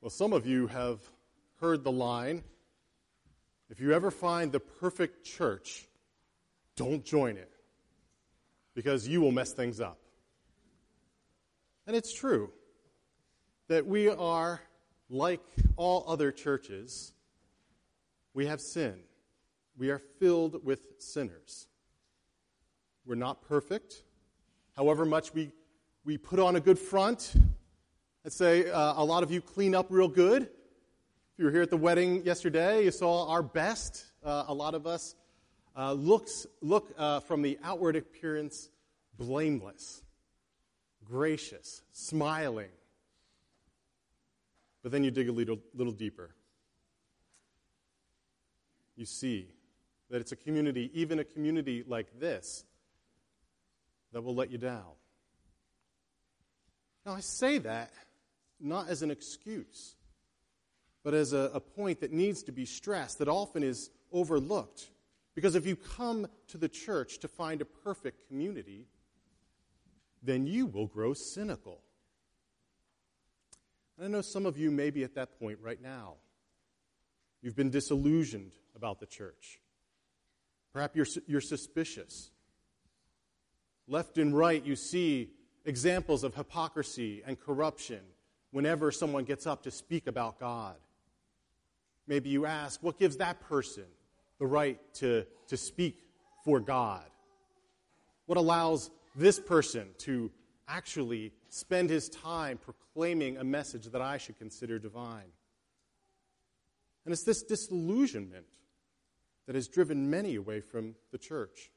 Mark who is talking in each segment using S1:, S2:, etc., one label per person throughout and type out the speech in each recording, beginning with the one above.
S1: Well, some of you have heard the line if you ever find the perfect church, don't join it because you will mess things up. And it's true that we are like all other churches, we have sin. We are filled with sinners. We're not perfect. However much we, we put on a good front, I'd say uh, a lot of you clean up real good. If you were here at the wedding yesterday, you saw our best. Uh, a lot of us uh, looks, look uh, from the outward appearance blameless, gracious, smiling. But then you dig a little, little deeper. You see that it's a community, even a community like this, that will let you down. Now, I say that not as an excuse, but as a, a point that needs to be stressed, that often is overlooked. Because if you come to the church to find a perfect community, then you will grow cynical. And I know some of you may be at that point right now. You've been disillusioned about the church. Perhaps you're, you're suspicious. Left and right, you see examples of hypocrisy and corruption whenever someone gets up to speak about God. Maybe you ask, what gives that person the right to, to speak for God? What allows this person to actually spend his time proclaiming a message that I should consider divine? And it's this disillusionment that has driven many away from the church.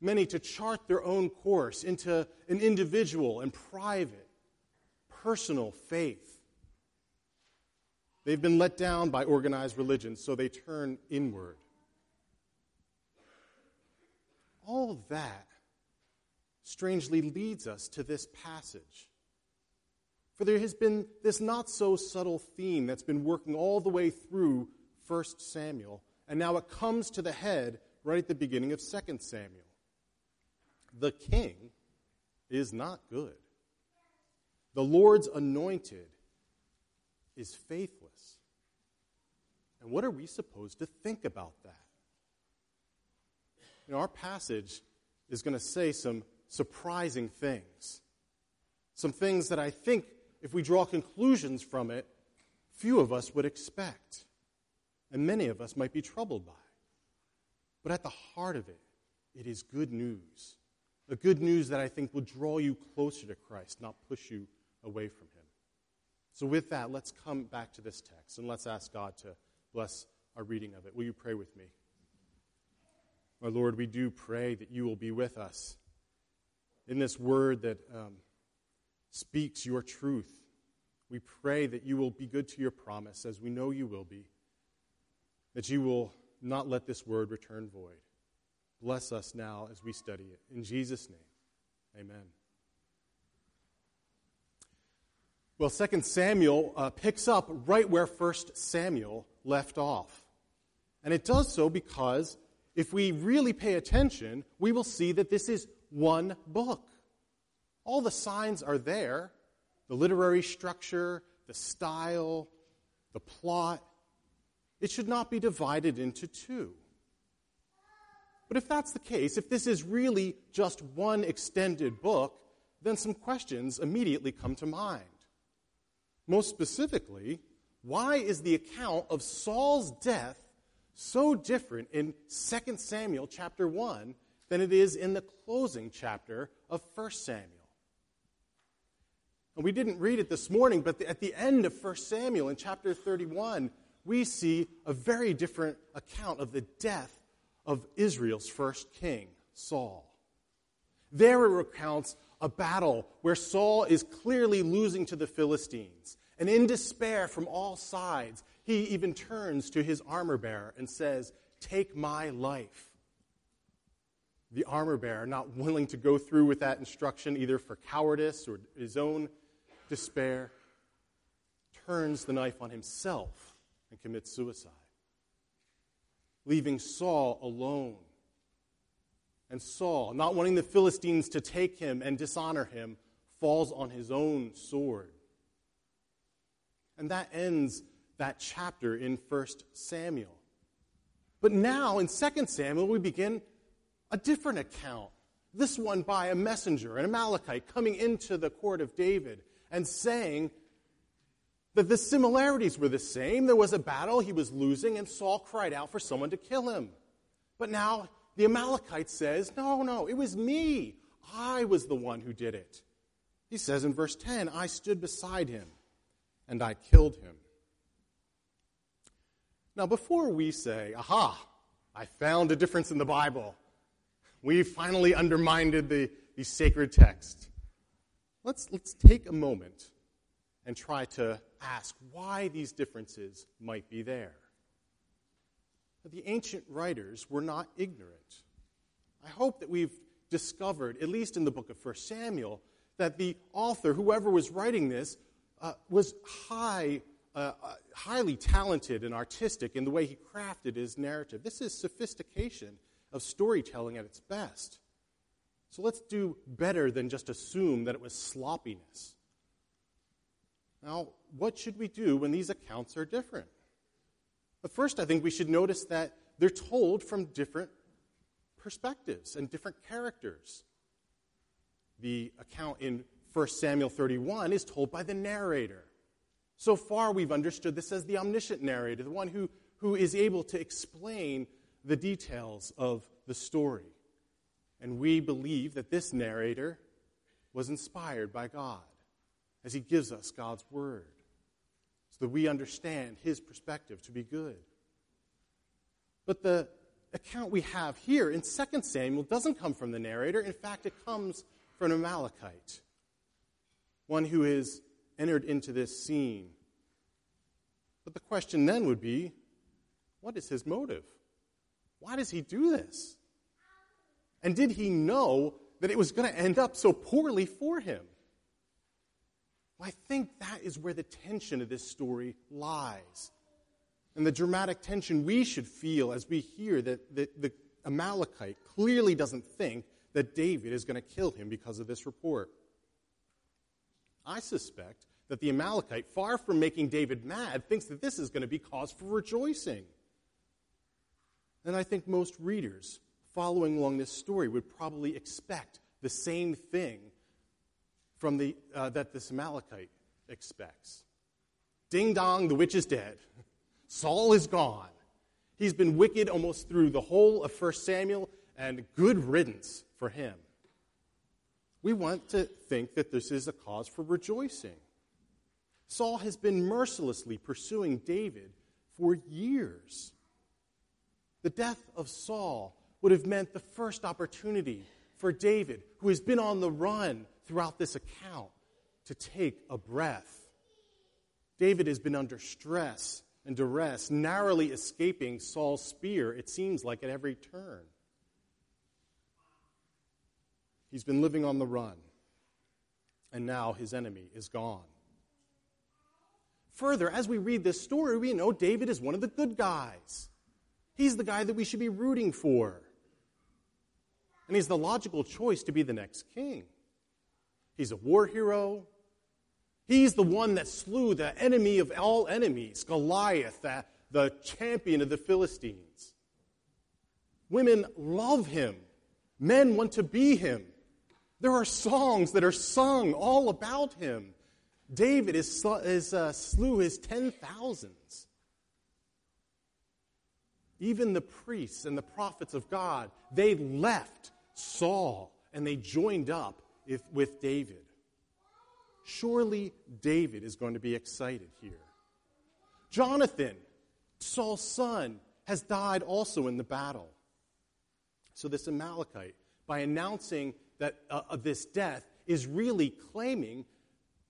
S1: Many to chart their own course into an individual and private personal faith. They've been let down by organized religion, so they turn inward. All that strangely leads us to this passage. For there has been this not so subtle theme that's been working all the way through 1 Samuel, and now it comes to the head right at the beginning of 2 Samuel. The king is not good. The Lord's anointed is faithless. And what are we supposed to think about that? You know, our passage is going to say some surprising things. Some things that I think, if we draw conclusions from it, few of us would expect. And many of us might be troubled by. But at the heart of it, it is good news. A good news that I think will draw you closer to Christ, not push you away from him. So, with that, let's come back to this text and let's ask God to bless our reading of it. Will you pray with me? My Lord, we do pray that you will be with us in this word that um, speaks your truth. We pray that you will be good to your promise, as we know you will be, that you will not let this word return void. Bless us now as we study it. In Jesus' name, amen. Well, 2 Samuel uh, picks up right where 1 Samuel left off. And it does so because if we really pay attention, we will see that this is one book. All the signs are there the literary structure, the style, the plot. It should not be divided into two. But if that's the case, if this is really just one extended book, then some questions immediately come to mind. Most specifically, why is the account of Saul's death so different in 2 Samuel chapter 1 than it is in the closing chapter of 1 Samuel? And we didn't read it this morning, but at the end of 1 Samuel in chapter 31, we see a very different account of the death of Israel's first king, Saul. There it recounts a battle where Saul is clearly losing to the Philistines. And in despair from all sides, he even turns to his armor bearer and says, Take my life. The armor bearer, not willing to go through with that instruction, either for cowardice or his own despair, turns the knife on himself and commits suicide, leaving Saul alone and Saul, not wanting the Philistines to take him and dishonor him, falls on his own sword. And that ends that chapter in 1 Samuel. But now in 2 Samuel, we begin a different account. This one by a messenger, an Amalekite, coming into the court of David and saying that the similarities were the same. There was a battle, he was losing, and Saul cried out for someone to kill him. But now the Amalekite says, No, no, it was me. I was the one who did it. He says in verse 10, I stood beside him and I killed him. Now, before we say, aha, I found a difference in the Bible, we finally undermined the, the sacred text, let's, let's take a moment and try to ask why these differences might be there. The ancient writers were not ignorant. I hope that we've discovered, at least in the book of 1 Samuel, that the author, whoever was writing this, uh, was high, uh, uh, highly talented and artistic in the way he crafted his narrative. This is sophistication of storytelling at its best. So let's do better than just assume that it was sloppiness. Now, what should we do when these accounts are different? But first, I think we should notice that they're told from different perspectives and different characters. The account in 1 Samuel 31 is told by the narrator. So far, we've understood this as the omniscient narrator, the one who, who is able to explain the details of the story. And we believe that this narrator was inspired by God as he gives us God's word so that we understand his perspective to be good. But the account we have here in 2 Samuel doesn't come from the narrator. In fact, it comes from an Amalekite, one who has entered into this scene. But the question then would be what is his motive? Why does he do this? And did he know that it was going to end up so poorly for him? Well, I think that is where the tension of this story lies. And the dramatic tension we should feel as we hear that the, the Amalekite clearly doesn't think that David is going to kill him because of this report. I suspect that the Amalekite, far from making David mad, thinks that this is going to be cause for rejoicing. And I think most readers following along this story would probably expect the same thing from the, uh, that this Amalekite expects. Ding dong, the witch is dead. Saul is gone. He's been wicked almost through the whole of 1 Samuel, and good riddance for him. We want to think that this is a cause for rejoicing. Saul has been mercilessly pursuing David for years. The death of Saul would have meant the first opportunity for David, who has been on the run throughout this account, to take a breath. David has been under stress and duress, narrowly escaping Saul's spear, it seems like, at every turn. He's been living on the run, and now his enemy is gone. Further, as we read this story, we know David is one of the good guys. He's the guy that we should be rooting for. And he's the logical choice to be the next king. He's a war hero. He's the one that slew the enemy of all enemies, Goliath, the, the champion of the Philistines. Women love him, men want to be him. There are songs that are sung all about him. David is, is uh, slew his ten thousands. Even the priests and the prophets of God, they left Saul and they joined up if, with David. Surely David is going to be excited here. Jonathan, Saul's son, has died also in the battle. So, this Amalekite, by announcing that uh, uh this death, is really claiming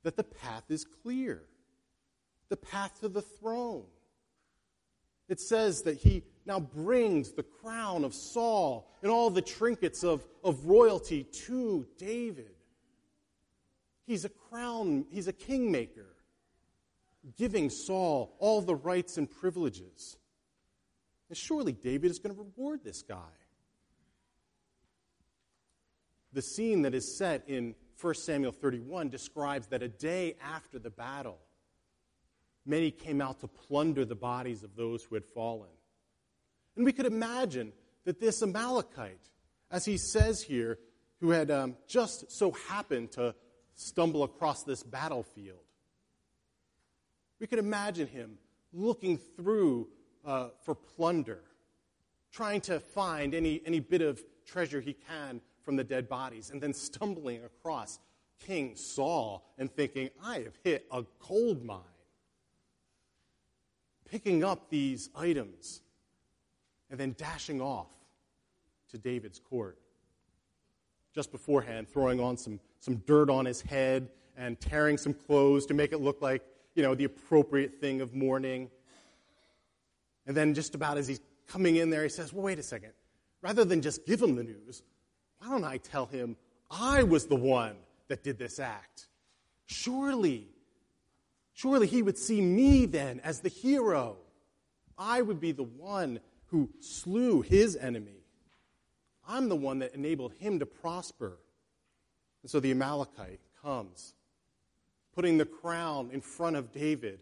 S1: that the path is clear the path to the throne. It says that he now brings the crown of Saul and all the trinkets of, of royalty to David. He's a crown, he's a kingmaker, giving Saul all the rights and privileges. And surely David is going to reward this guy. The scene that is set in 1 Samuel 31 describes that a day after the battle, many came out to plunder the bodies of those who had fallen. And we could imagine that this Amalekite, as he says here, who had um, just so happened to stumble across this battlefield, we could imagine him looking through uh, for plunder, trying to find any, any bit of treasure he can from the dead bodies, and then stumbling across King Saul and thinking, I have hit a gold mine. Picking up these items and then dashing off to David's court. Just beforehand, throwing on some, some dirt on his head and tearing some clothes to make it look like, you know, the appropriate thing of mourning. And then just about as he's coming in there, he says, Well, wait a second. Rather than just give him the news, why don't I tell him I was the one that did this act? Surely, surely he would see me then as the hero. I would be the one who slew his enemy. I'm the one that enabled him to prosper. And so the Amalekite comes, putting the crown in front of David,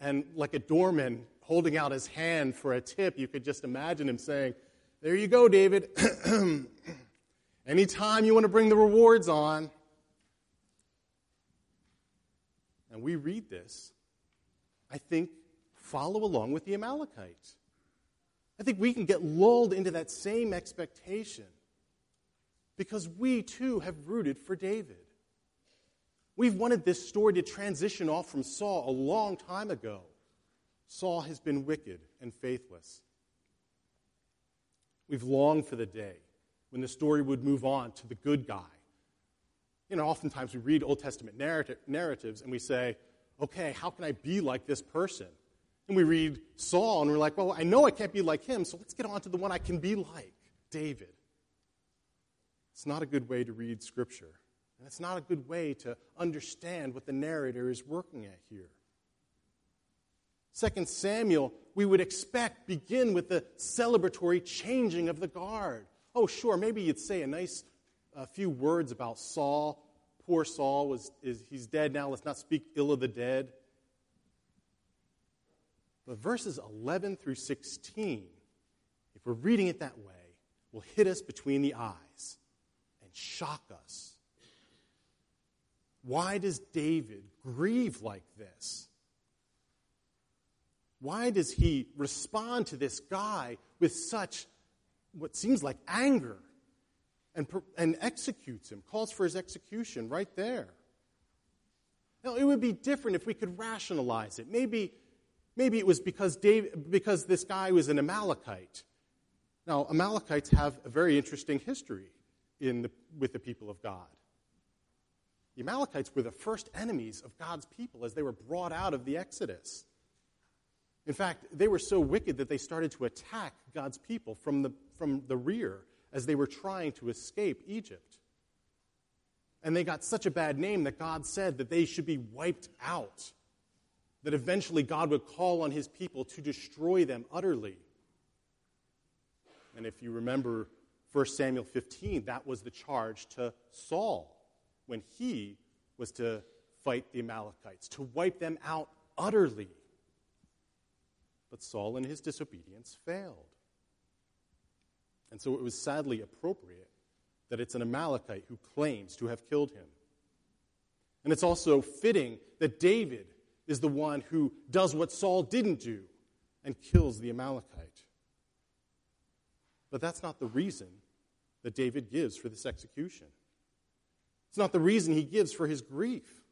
S1: and like a doorman holding out his hand for a tip, you could just imagine him saying, There you go, David. Anytime you want to bring the rewards on. And we read this, I think, follow along with the Amalekites. I think we can get lulled into that same expectation because we too have rooted for David. We've wanted this story to transition off from Saul a long time ago. Saul has been wicked and faithless. We've longed for the day when the story would move on to the good guy. You know, oftentimes we read Old Testament narratives and we say, okay, how can I be like this person? And we read Saul and we're like, well, I know I can't be like him, so let's get on to the one I can be like David. It's not a good way to read Scripture. And it's not a good way to understand what the narrator is working at here. Second Samuel, we would expect, begin with the celebratory changing of the guard. Oh, sure, maybe you'd say a nice a few words about Saul. Poor Saul was is he's dead now. Let's not speak ill of the dead. But verses 11 through 16, if we're reading it that way, will hit us between the eyes and shock us. Why does David grieve like this? Why does he respond to this guy with such what seems like anger and, and executes him, calls for his execution right there? Now, it would be different if we could rationalize it. Maybe Maybe it was because, David, because this guy was an Amalekite. Now, Amalekites have a very interesting history in the, with the people of God. The Amalekites were the first enemies of God's people as they were brought out of the Exodus. In fact, they were so wicked that they started to attack God's people from the, from the rear as they were trying to escape Egypt. And they got such a bad name that God said that they should be wiped out that eventually God would call on his people to destroy them utterly. And if you remember 1 Samuel 15, that was the charge to Saul when he was to fight the Amalekites, to wipe them out utterly. But Saul, in his disobedience, failed. And so it was sadly appropriate that it's an Amalekite who claims to have killed him. And it's also fitting that David is the one who does what Saul didn't do and kills the Amalekite. But that's not the reason that David gives for this execution. It's not the reason he gives for his grief.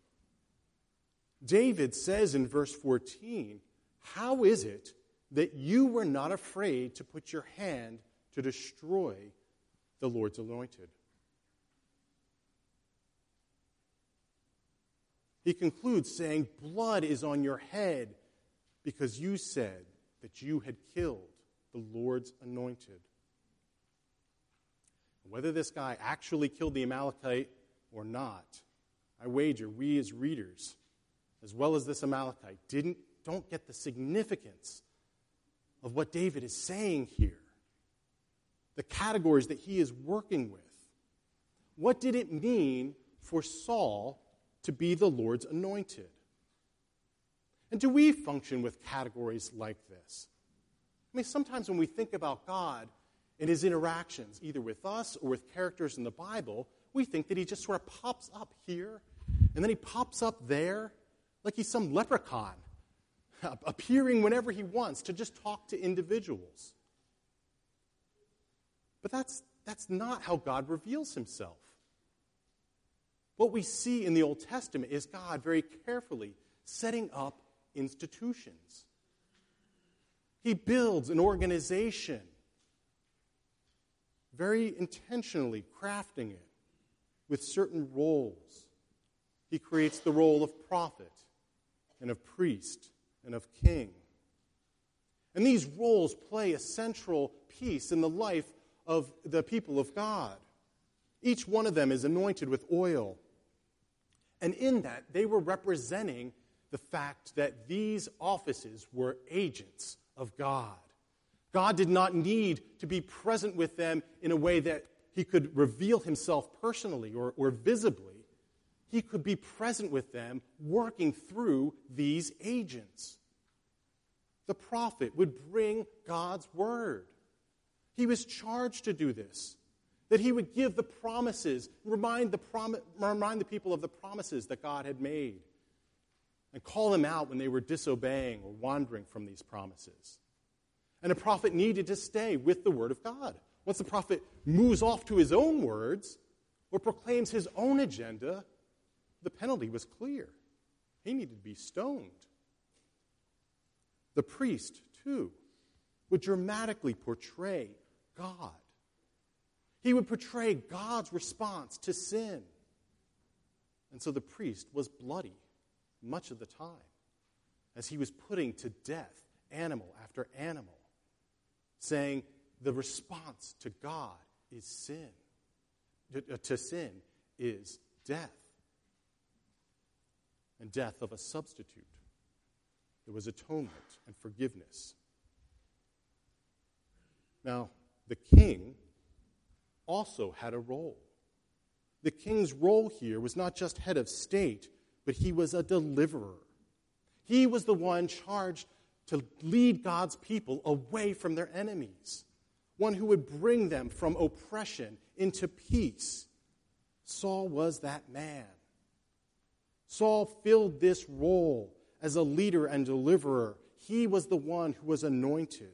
S1: David says in verse 14, How is it that you were not afraid to put your hand to destroy the Lord's anointed? He concludes saying, Blood is on your head because you said that you had killed the Lord's anointed. Whether this guy actually killed the Amalekite or not, I wager we as readers, as well as this Amalekite, didn't, don't get the significance of what David is saying here, the categories that he is working with. What did it mean for Saul to be the Lord's anointed. And do we function with categories like this? I mean, sometimes when we think about God and his interactions, either with us or with characters in the Bible, we think that he just sort of pops up here and then he pops up there like he's some leprechaun, appearing whenever he wants to just talk to individuals. But that's, that's not how God reveals himself. What we see in the Old Testament is God very carefully setting up institutions. He builds an organization, very intentionally crafting it with certain roles. He creates the role of prophet and of priest and of king. And these roles play a central piece in the life of the people of God. Each one of them is anointed with oil. And in that, they were representing the fact that these offices were agents of God. God did not need to be present with them in a way that he could reveal himself personally or, or visibly. He could be present with them, working through these agents. The prophet would bring God's word. He was charged to do this, that he would give the promises, remind the, remind the people of the promises that God had made, and call them out when they were disobeying or wandering from these promises. And a prophet needed to stay with the Word of God. Once the prophet moves off to his own words or proclaims his own agenda, the penalty was clear. He needed to be stoned. The priest, too, would dramatically portray God. He would portray God's response to sin. And so the priest was bloody much of the time as he was putting to death animal after animal, saying the response to God is sin. To uh, sin is death. And death of a substitute. There was atonement and forgiveness. Now, the king also had a role. The king's role here was not just head of state, but he was a deliverer. He was the one charged to lead God's people away from their enemies, one who would bring them from oppression into peace. Saul was that man. Saul filled this role as a leader and deliverer. He was the one who was anointed.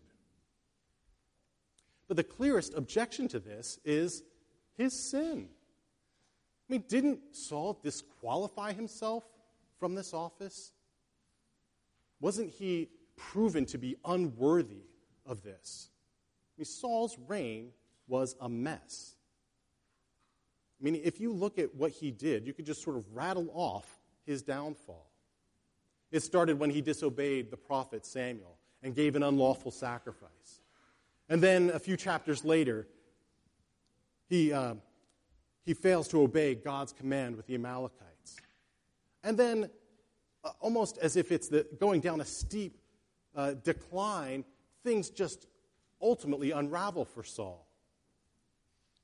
S1: But the clearest objection to this is his sin. I mean, didn't Saul disqualify himself from this office? Wasn't he proven to be unworthy of this? I mean, Saul's reign was a mess. I mean, if you look at what he did, you could just sort of rattle off his downfall. It started when he disobeyed the prophet Samuel and gave an unlawful sacrifice. And then a few chapters later, he, uh, he fails to obey God's command with the Amalekites. And then, uh, almost as if it's the, going down a steep uh, decline, things just ultimately unravel for Saul.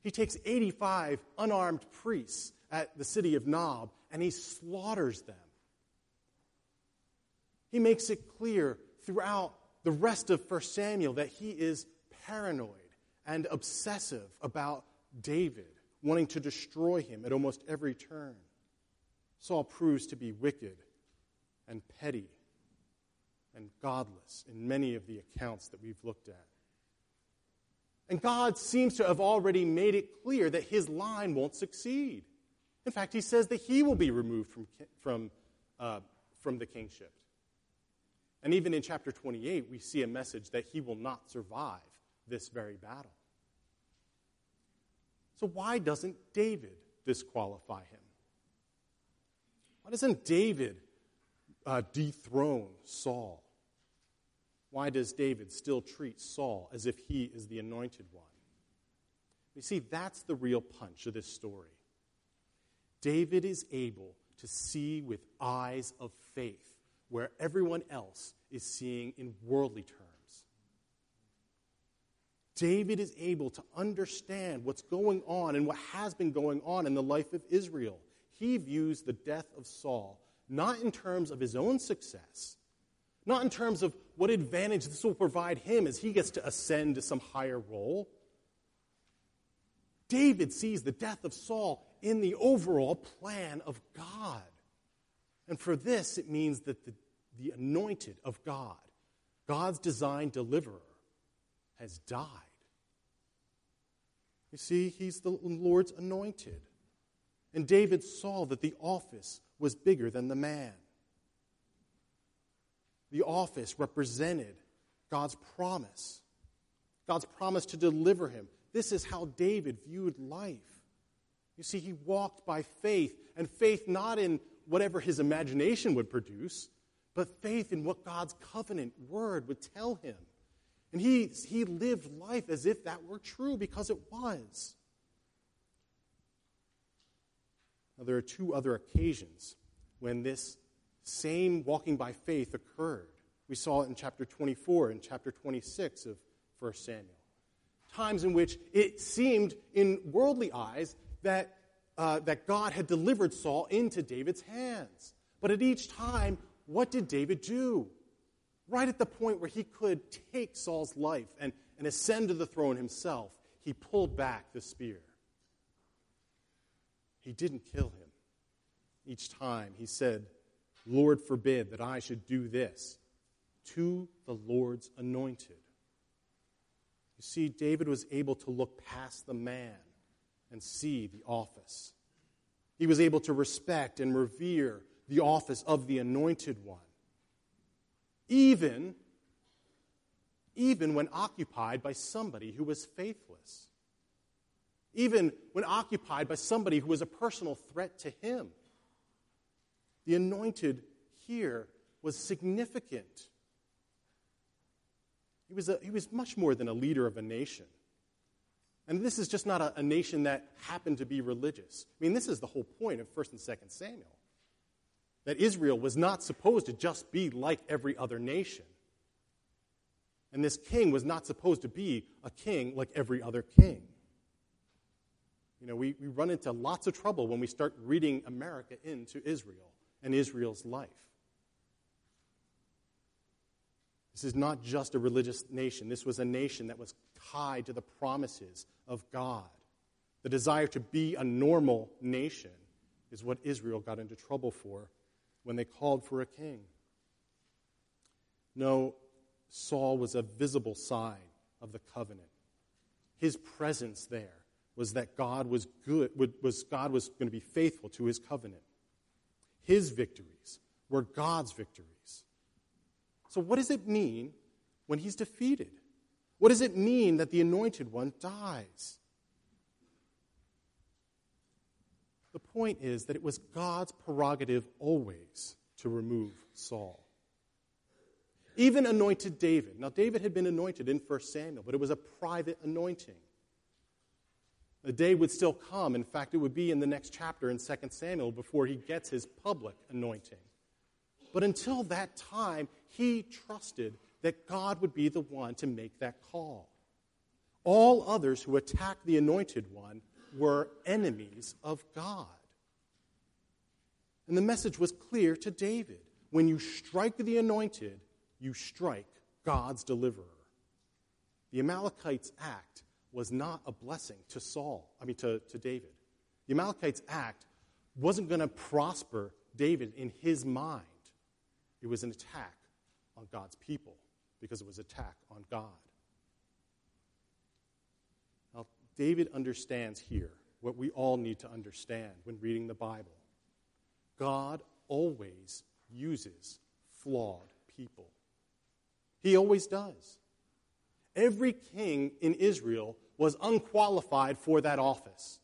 S1: He takes 85 unarmed priests at the city of Nob and he slaughters them. He makes it clear throughout the rest of 1 Samuel that he is paranoid and obsessive about David, wanting to destroy him at almost every turn. Saul proves to be wicked and petty and godless in many of the accounts that we've looked at. And God seems to have already made it clear that his line won't succeed. In fact, he says that he will be removed from, from, uh, from the kingship. And even in chapter 28, we see a message that he will not survive this very battle. So, why doesn't David disqualify him? Why doesn't David uh, dethrone Saul? Why does David still treat Saul as if he is the anointed one? You see, that's the real punch of this story. David is able to see with eyes of faith where everyone else is seeing in worldly terms. David is able to understand what's going on and what has been going on in the life of Israel. He views the death of Saul not in terms of his own success, not in terms of what advantage this will provide him as he gets to ascend to some higher role. David sees the death of Saul in the overall plan of God. And for this, it means that the, the anointed of God, God's designed deliverer, has died. You see, he's the Lord's anointed. And David saw that the office was bigger than the man. The office represented God's promise, God's promise to deliver him. This is how David viewed life. You see, he walked by faith, and faith not in whatever his imagination would produce, but faith in what God's covenant word would tell him. And he, he lived life as if that were true because it was. Now, there are two other occasions when this same walking by faith occurred. We saw it in chapter 24 and chapter 26 of 1 Samuel. Times in which it seemed, in worldly eyes, that, uh, that God had delivered Saul into David's hands. But at each time, what did David do? Right at the point where he could take Saul's life and, and ascend to the throne himself, he pulled back the spear. He didn't kill him. Each time he said, Lord forbid that I should do this to the Lord's anointed. You see, David was able to look past the man and see the office. He was able to respect and revere the office of the anointed one, even, even when occupied by somebody who was faithless even when occupied by somebody who was a personal threat to him. The anointed here was significant. He was, a, he was much more than a leader of a nation. And this is just not a, a, nation that happened to be religious. I mean, this is the whole point of 1st and 2nd Samuel. That Israel was not supposed to just be like every other nation. And this king was not supposed to be a king like every other king. You know, we, we run into lots of trouble when we start reading America into Israel and Israel's life. This is not just a religious nation. This was a nation that was tied to the promises of God. The desire to be a normal nation is what Israel got into trouble for when they called for a king. No, Saul was a visible sign of the covenant. His presence there was that God was good, was God was going to be faithful to his covenant. His victories were God's victories. So, what does it mean when he's defeated? What does it mean that the anointed one dies? The point is that it was God's prerogative always to remove Saul. Even anointed David. Now, David had been anointed in 1 Samuel, but it was a private anointing. A day would still come. In fact, it would be in the next chapter in 2 Samuel before he gets his public anointing. But until that time, he trusted that God would be the one to make that call. All others who attacked the anointed one were enemies of God. And the message was clear to David when you strike the anointed, you strike God's deliverer. The Amalekites' act was not a blessing to Saul, I mean, to, to David. The Amalekites' act wasn't going to prosper David in his mind. It was an attack on God's people because it was attack on God. Now, David understands here what we all need to understand when reading the Bible God always uses flawed people, He always does. Every king in Israel was unqualified for that office.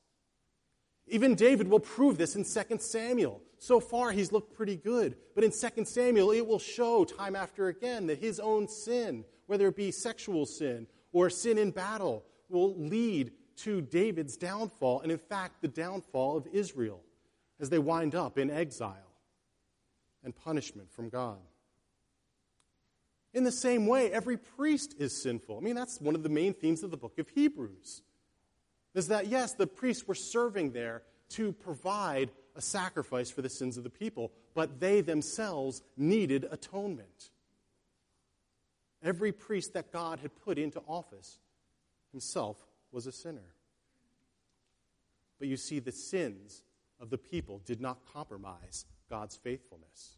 S1: Even David will prove this in 2 Samuel. So far, he's looked pretty good. But in 2 Samuel, it will show time after again that his own sin, whether it be sexual sin or sin in battle, will lead to David's downfall, and in fact, the downfall of Israel as they wind up in exile and punishment from God. In the same way, every priest is sinful. I mean, that's one of the main themes of the book of Hebrews. Is that, yes, the priests were serving there to provide a sacrifice for the sins of the people, but they themselves needed atonement. Every priest that God had put into office himself was a sinner. But you see, the sins of the people did not compromise God's faithfulness.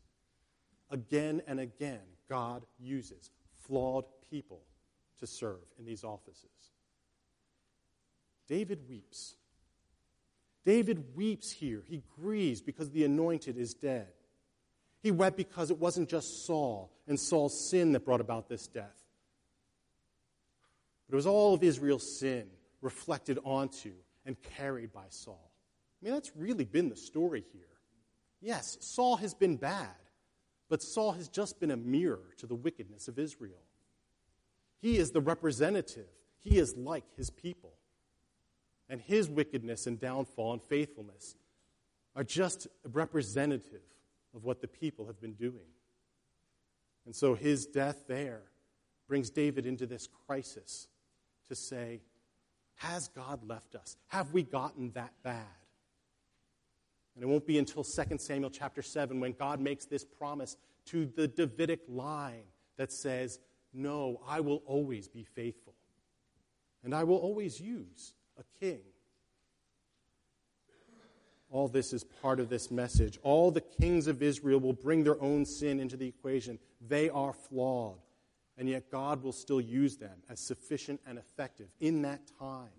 S1: Again and again, God uses flawed people to serve in these offices. David weeps. David weeps here. He grieves because the anointed is dead. He wept because it wasn't just Saul and Saul's sin that brought about this death, but it was all of Israel's sin reflected onto and carried by Saul. I mean, that's really been the story here. Yes, Saul has been bad, but Saul has just been a mirror to the wickedness of Israel. He is the representative, he is like his people. And his wickedness and downfall and faithfulness are just representative of what the people have been doing. And so his death there brings David into this crisis to say, Has God left us? Have we gotten that bad? And it won't be until 2 Samuel chapter 7 when God makes this promise to the Davidic line that says, No, I will always be faithful. And I will always use a king all this is part of this message. All the kings of Israel will bring their own sin into the equation. They are flawed, and yet God will still use them as sufficient and effective in that time.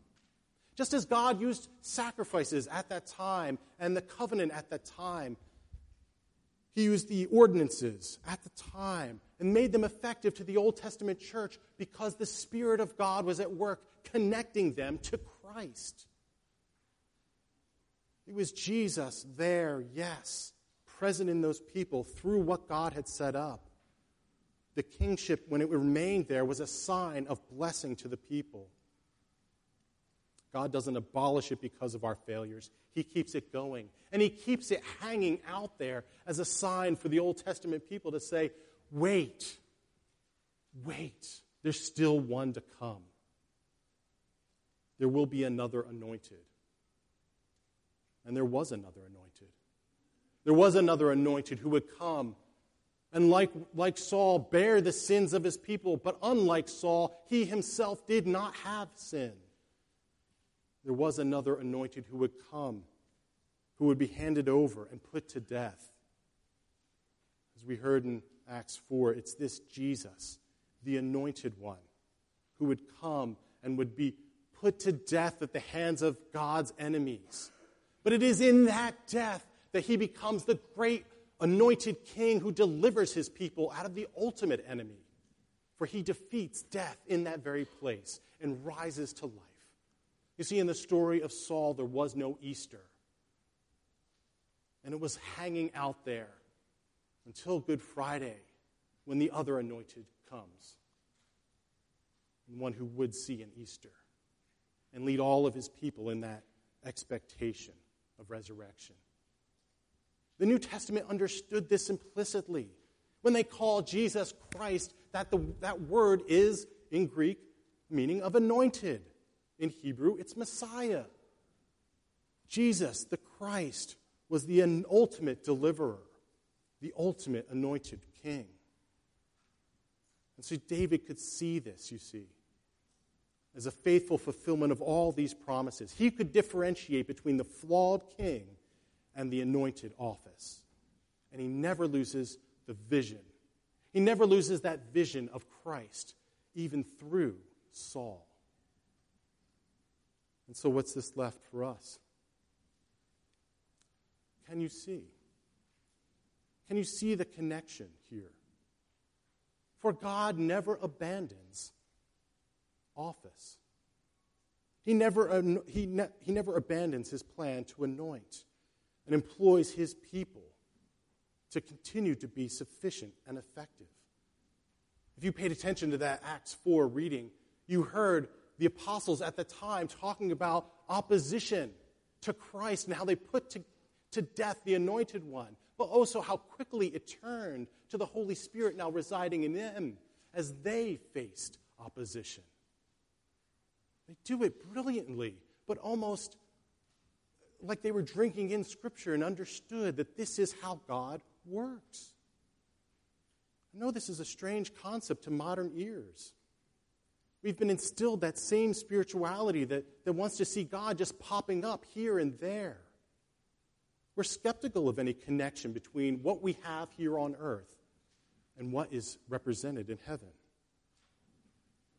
S1: Just as God used sacrifices at that time and the covenant at that time, He used the ordinances at the time and made them effective to the Old Testament church because the Spirit of God was at work connecting them to Christ. It was Jesus there, yes, present in those people through what God had set up. The kingship, when it remained there, was a sign of blessing to the people. God doesn't abolish it because of our failures. He keeps it going. And He keeps it hanging out there as a sign for the Old Testament people to say, wait, wait, there's still one to come. There will be another anointed. And there was another anointed. There was another anointed who would come and, like, like Saul, bear the sins of his people. But unlike Saul, he himself did not have sin. There was another anointed who would come, who would be handed over and put to death. As we heard in Acts 4, it's this Jesus, the anointed one, who would come and would be put to death at the hands of God's enemies. But it is in that death that he becomes the great anointed king who delivers his people out of the ultimate enemy. For he defeats death in that very place and rises to life. You see, in the story of Saul, there was no Easter. And it was hanging out there until Good Friday when the other anointed comes. And one who would see an Easter and lead all of his people in that expectation of resurrection. The New Testament understood this implicitly. When they call Jesus Christ, that, the, that word is, in Greek, meaning of anointed. In Hebrew, it's Messiah. Jesus, the Christ, was the ultimate deliverer, the ultimate anointed king. And so David could see this, you see as a faithful fulfillment of all these promises. He could differentiate between the flawed king and the anointed office. And he never loses the vision. He never loses that vision of Christ, even through Saul. And so, what's this left for us? Can you see? Can you see the connection here? For God never abandons office. He never, uh, he, ne- he never abandons his plan to anoint and employs his people to continue to be sufficient and effective. If you paid attention to that Acts 4 reading, you heard the apostles at the time talking about opposition to Christ and how they put to, to death the anointed one, but also how quickly it turned to the Holy Spirit now residing in them as they faced opposition. They do it brilliantly, but almost like they were drinking in Scripture and understood that this is how God works. I know this is a strange concept to modern ears. We've been instilled that same spirituality that, that wants to see God just popping up here and there. We're skeptical of any connection between what we have here on earth and what is represented in heaven.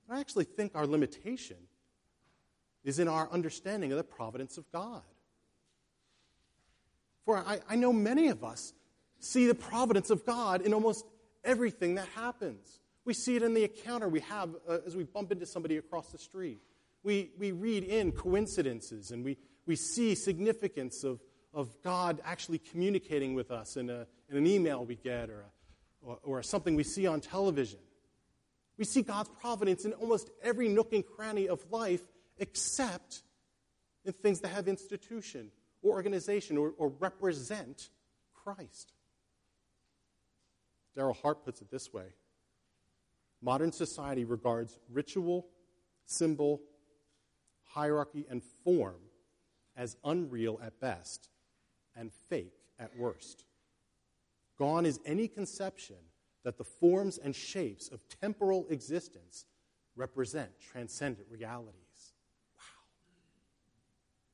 S1: I actually think our limitation is in our understanding of the providence of God. For I, I know many of us see the providence of God in almost everything that happens. We see it in the encounter we have uh, as we bump into somebody across the street. We, we read in coincidences and we, we see significance of, of God actually communicating with us in, a, in an email we get or, a, or, or something we see on television. We see God's providence in almost every nook and cranny of life except in things that have institution or organization or, or represent Christ. Daryl Hart puts it this way Modern society regards ritual, symbol, hierarchy, and form as unreal at best and fake at worst. Gone is any conception that the forms and shapes of temporal existence represent transcendent realities.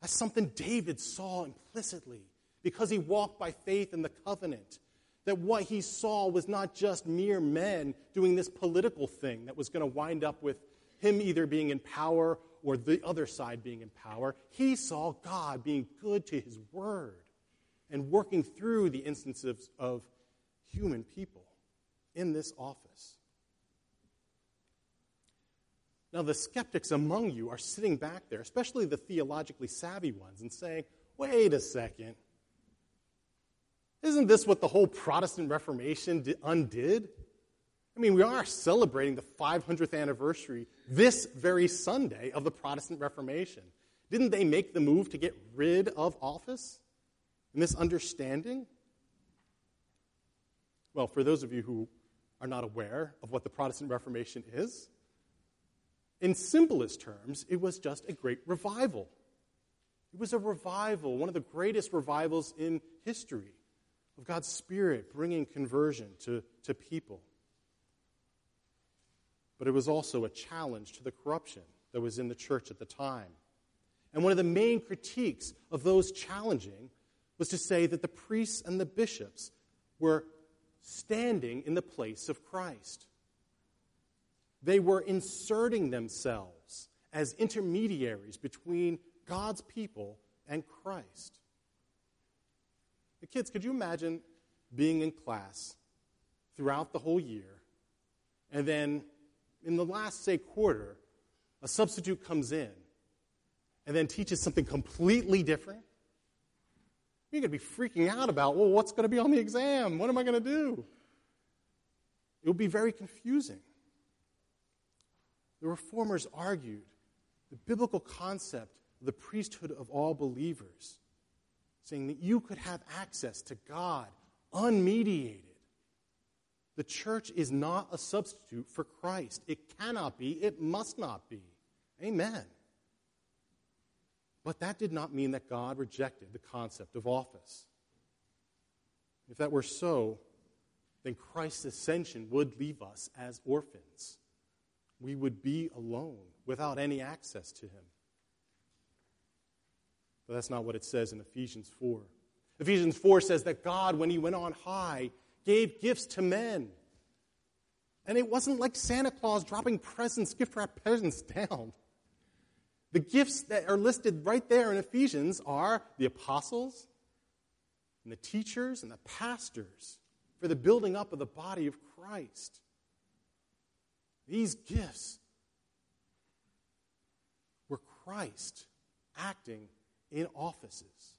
S1: That's something David saw implicitly because he walked by faith in the covenant that what he saw was not just mere men doing this political thing that was going to wind up with him either being in power or the other side being in power. He saw God being good to his word and working through the instances of human people in this office. Now, the skeptics among you are sitting back there, especially the theologically savvy ones, and saying, wait a second. Isn't this what the whole Protestant Reformation undid? I mean, we are celebrating the 500th anniversary this very Sunday of the Protestant Reformation. Didn't they make the move to get rid of office and this understanding? Well, for those of you who are not aware of what the Protestant Reformation is, in simplest terms, it was just a great revival. It was a revival, one of the greatest revivals in history of God's Spirit bringing conversion to, to people. But it was also a challenge to the corruption that was in the church at the time. And one of the main critiques of those challenging was to say that the priests and the bishops were standing in the place of Christ. They were inserting themselves as intermediaries between God's people and Christ. The kids, could you imagine being in class throughout the whole year, and then in the last, say, quarter, a substitute comes in and then teaches something completely different? You're going to be freaking out about, well, what's going to be on the exam? What am I going to do? It will be very confusing. The reformers argued the biblical concept of the priesthood of all believers saying that you could have access to God unmediated. The church is not a substitute for Christ. It cannot be, it must not be. Amen. But that did not mean that God rejected the concept of office. If that were so, then Christ's ascension would leave us as orphans. We would be alone without any access to him. But that's not what it says in Ephesians 4. Ephesians 4 says that God, when he went on high, gave gifts to men. And it wasn't like Santa Claus dropping presents, gift wrap presents down. The gifts that are listed right there in Ephesians are the apostles, and the teachers, and the pastors for the building up of the body of Christ. These gifts were Christ acting in offices.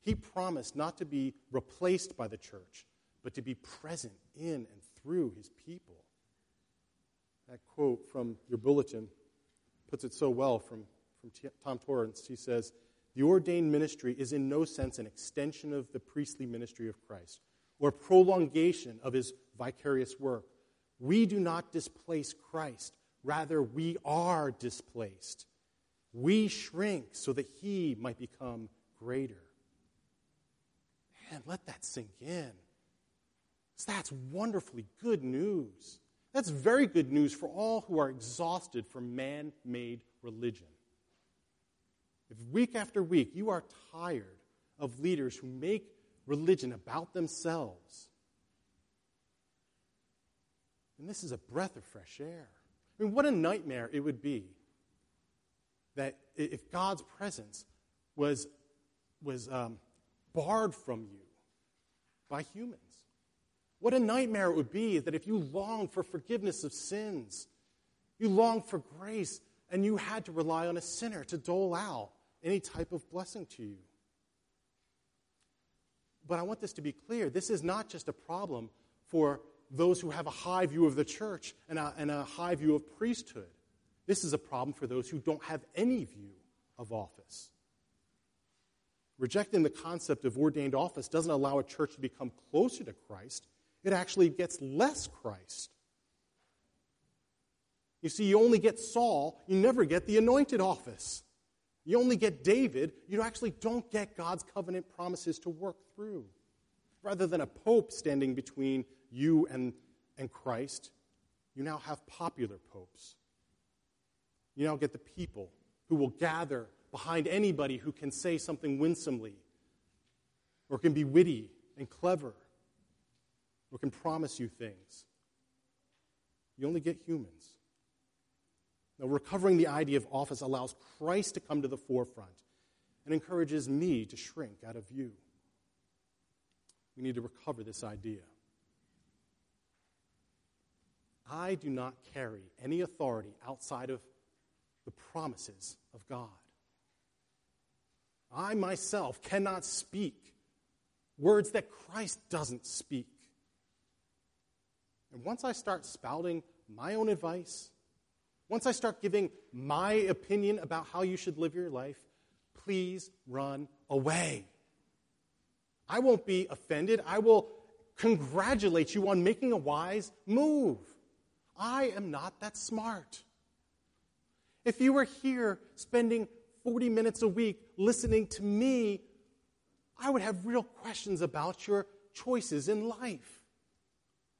S1: He promised not to be replaced by the church, but to be present in and through his people. That quote from your bulletin puts it so well from, from Tom Torrance. He says, The ordained ministry is in no sense an extension of the priestly ministry of Christ or prolongation of his vicarious work. We do not displace Christ, rather, we are displaced. We shrink so that he might become greater. Man, let that sink in. That's wonderfully good news. That's very good news for all who are exhausted from man made religion. If week after week you are tired of leaders who make religion about themselves, then this is a breath of fresh air. I mean, what a nightmare it would be that if God's presence was, was um, barred from you by humans. What a nightmare it would be that if you longed for forgiveness of sins, you longed for grace, and you had to rely on a sinner to dole out any type of blessing to you. But I want this to be clear this is not just a problem for those who have a high view of the church and a, and a high view of priesthood. This is a problem for those who don't have any view of office. Rejecting the concept of ordained office doesn't allow a church to become closer to Christ, it actually gets less Christ. You see, you only get Saul, you never get the anointed office. You only get David, you actually don't get God's covenant promises to work through. Rather than a pope standing between you and, and Christ, you now have popular popes. You now get the people who will gather behind anybody who can say something winsomely, or can be witty and clever, or can promise you things. You only get humans. Now, recovering the idea of office allows Christ to come to the forefront and encourages me to shrink out of view. We need to recover this idea. I do not carry any authority outside of the promises of God. I myself cannot speak words that Christ doesn't speak. And once I start spouting my own advice, once I start giving my opinion about how you should live your life, please run away. I won't be offended. I will congratulate you on making a wise move. I am not that smart. If you were here spending 40 minutes a week listening to me, I would have real questions about your choices in life.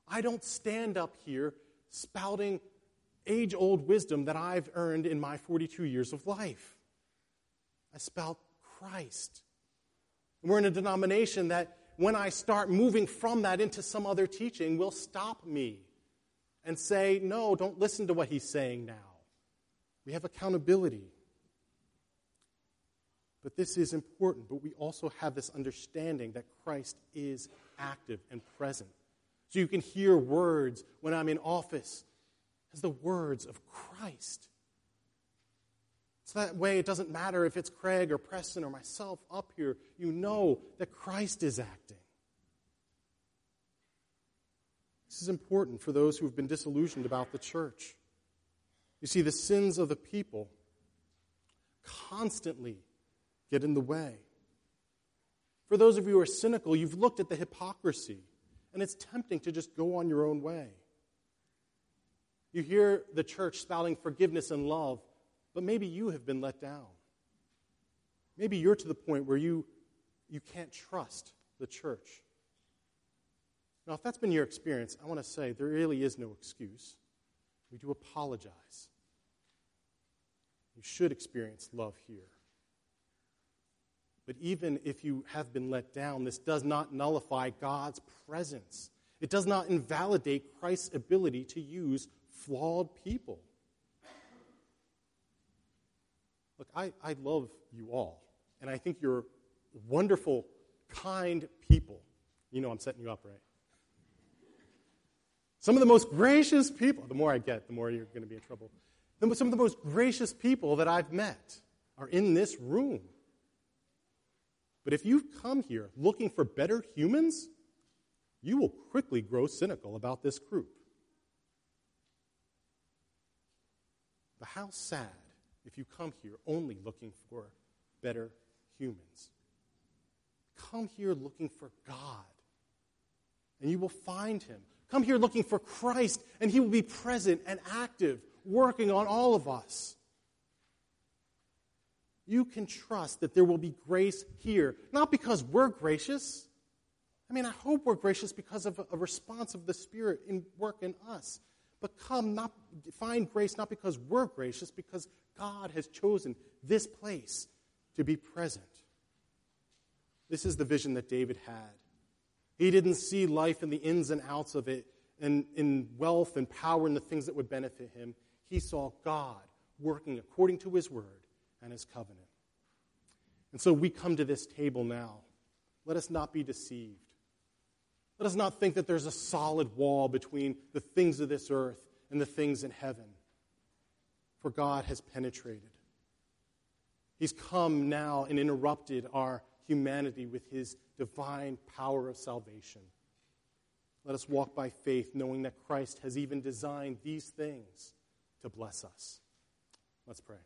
S1: I don't stand up here spouting age old wisdom that I've earned in my 42 years of life. I spout Christ. we're in a denomination that when I start moving from that into some other teaching will stop me and say, no, don't listen to what he's saying now. We have accountability. But this is important, but we also have this understanding that Christ is active and present. So you can hear words when I'm in office as the words of Christ. So that way, it doesn't matter if it's Craig or Preston or myself up here, you know that Christ is acting. This is important for those who have been disillusioned about the church. You see, the sins of the people constantly get in the way. For those of you who are cynical, you've looked at the hypocrisy, and it's tempting to just go on your own way. You hear the church spouting forgiveness and love, but maybe you have been let down. Maybe you're to the point where you, you can't trust the church. Now, if that's been your experience, I want to say there really is no excuse. We do apologize. You should experience love here. But even if you have been let down, this does not nullify God's presence. It does not invalidate Christ's ability to use flawed people. Look, I, I love you all, and I think you're wonderful, kind people. You know I'm setting you up, right? Some of the most gracious people, the more I get, the more you're going to be in trouble. Some of the most gracious people that I've met are in this room. But if you come here looking for better humans, you will quickly grow cynical about this group. But how sad if you come here only looking for better humans. Come here looking for God, and you will find Him. Come here looking for Christ, and He will be present and active, working on all of us you can trust that there will be grace here. Not because we're gracious, I mean, I hope we're gracious because of a response of the Spirit in work in us. But come, not find grace not because we're gracious, because God has chosen this place to be present. This is the vision that David had. He didn't see life in the ins and outs of it, and in wealth and power and the things that would benefit him. He saw God working according to his word and his covenant. And so we come to this table now. Let us not be deceived. Let us not think that there's a solid wall between the things of this earth and the things in heaven. For God has penetrated. He's come now and interrupted our humanity with his divine power of salvation. Let us walk by faith, knowing that Christ has even designed these things to bless us. Let's pray.